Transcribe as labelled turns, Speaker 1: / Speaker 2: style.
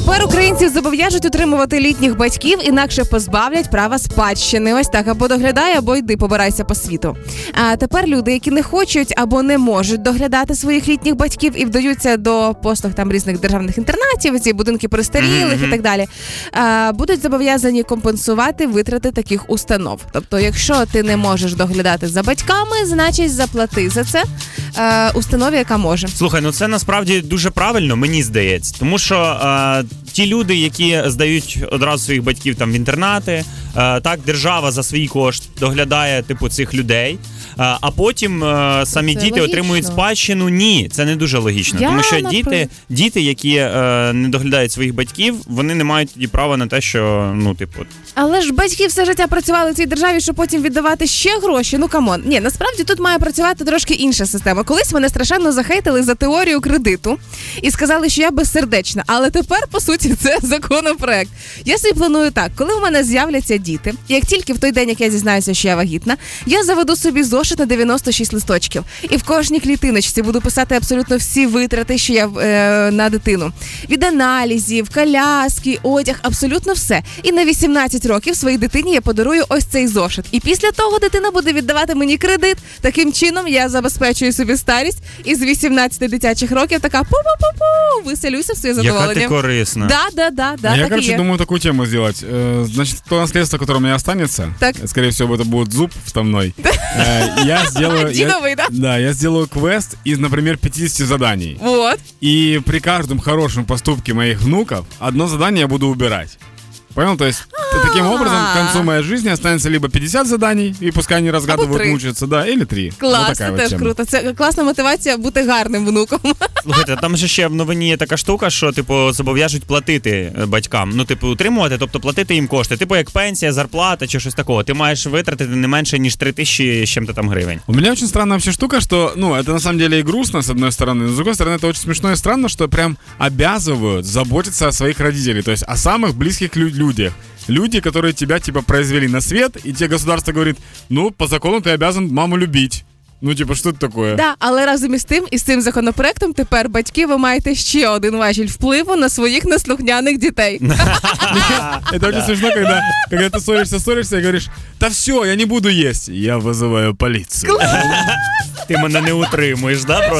Speaker 1: Тепер українців зобов'яжуть утримувати літніх батьків, інакше позбавлять права спадщини. Ось так або доглядай, або йди побирайся по світу. А тепер люди, які не хочуть або не можуть доглядати своїх літніх батьків і вдаються до послуг там різних державних інтернатів, ці будинки престарілих і так далі, а, будуть зобов'язані компенсувати витрати таких установ. Тобто, якщо ти не можеш доглядати за батьками, значить заплати за це е, установі, яка може.
Speaker 2: Слухай, ну це насправді дуже правильно, мені здається, тому що е, ті люди, які здають одразу своїх батьків там в інтернати, е, так держава за свій кошт доглядає типу цих людей. А потім е, самі
Speaker 1: Це
Speaker 2: діти
Speaker 1: логічно.
Speaker 2: отримують спадщину. Ні, це не дуже логічно.
Speaker 1: Я,
Speaker 2: тому що
Speaker 1: наприклад-
Speaker 2: діти, діти, які е, не доглядають своїх батьків, вони не мають тоді права на те, що ну, типу,
Speaker 1: Але ж батьки все життя працювали в цій державі, щоб потім віддавати ще гроші. Ну come on. Ні, насправді тут має працювати трошки інша система. Колись мене страшенно захейтили за теорію кредиту і сказали, що я безсердечна. Але тепер, по суті, це законопроект. Я собі планую так, коли в мене з'являться діти, як тільки в той день, як я дізнаюся, що я вагітна, я заведу собі зошит на 96 листочків. І в кожній клітиночці буду писати абсолютно всі витрати, що я е, на дитину. Від аналізів, коляски, одяг, абсолютно все. І на 18 років своїй дитині я подарую ось цей зошит. І після того дитина буде віддавати мені кредит. Таким чином я забезпечую собі старість і з 18 дитячих років така пу-пу-пу-пу, виселюся в своє
Speaker 2: яка ти корисна.
Speaker 1: Да, да, да, да,
Speaker 3: я,
Speaker 1: так
Speaker 3: короче, думаю такую тему сделать. Э, Значит, то наследство, которое у меня останется,
Speaker 1: Так.
Speaker 3: скорее всего, это будет зуб вставной. Я сделаю... я-
Speaker 1: да?
Speaker 3: Да, я сделаю квест из, например, 50 заданий.
Speaker 1: Вот.
Speaker 3: И при каждом хорошем поступке моих внуков одно задание я буду убирать. Понял? То есть таким образом к концу моей жизни останется либо 50 заданий, и пускай они разгадывают,
Speaker 1: три.
Speaker 3: мучаются, да, или 3.
Speaker 1: Клас, це теж круто. Це класна мотивація бути гарним внуком.
Speaker 2: Слухайте, там же ще в новині є така штука, що типу зобов'яжуть платити е, батькам. Ну, типу, утримувати, тобто платити їм кошти. Типу як пенсія, зарплата чи щось такого. Ти маєш витратити не менше ніж 3 тисячі з чим-то там гривень.
Speaker 3: У меня очень странная вообще штука, что, ну, это на самом деле и грустно, с одной стороны, но с другой стороны, это очень смешно и странно, что прям обязывают заботиться о своих родителей, то есть о самых близких лю- людях. Люди, которые тебя, типа, произвели на свет, и тебе государство говорит, ну, по закону ты обязан маму любить. Ну, типа, что это такое?
Speaker 1: Да, але разом із тим, із цим законопроектом тепер батьки ви маєте ще один важіль впливу на своїх неслухняних дітей.
Speaker 3: Это очень смешно, когда, когда ты ссоришься, ссоришься и говоришь, да все, я не буду есть. Я вызываю полицию.
Speaker 2: Ти мене не утримуєш, да? Просто?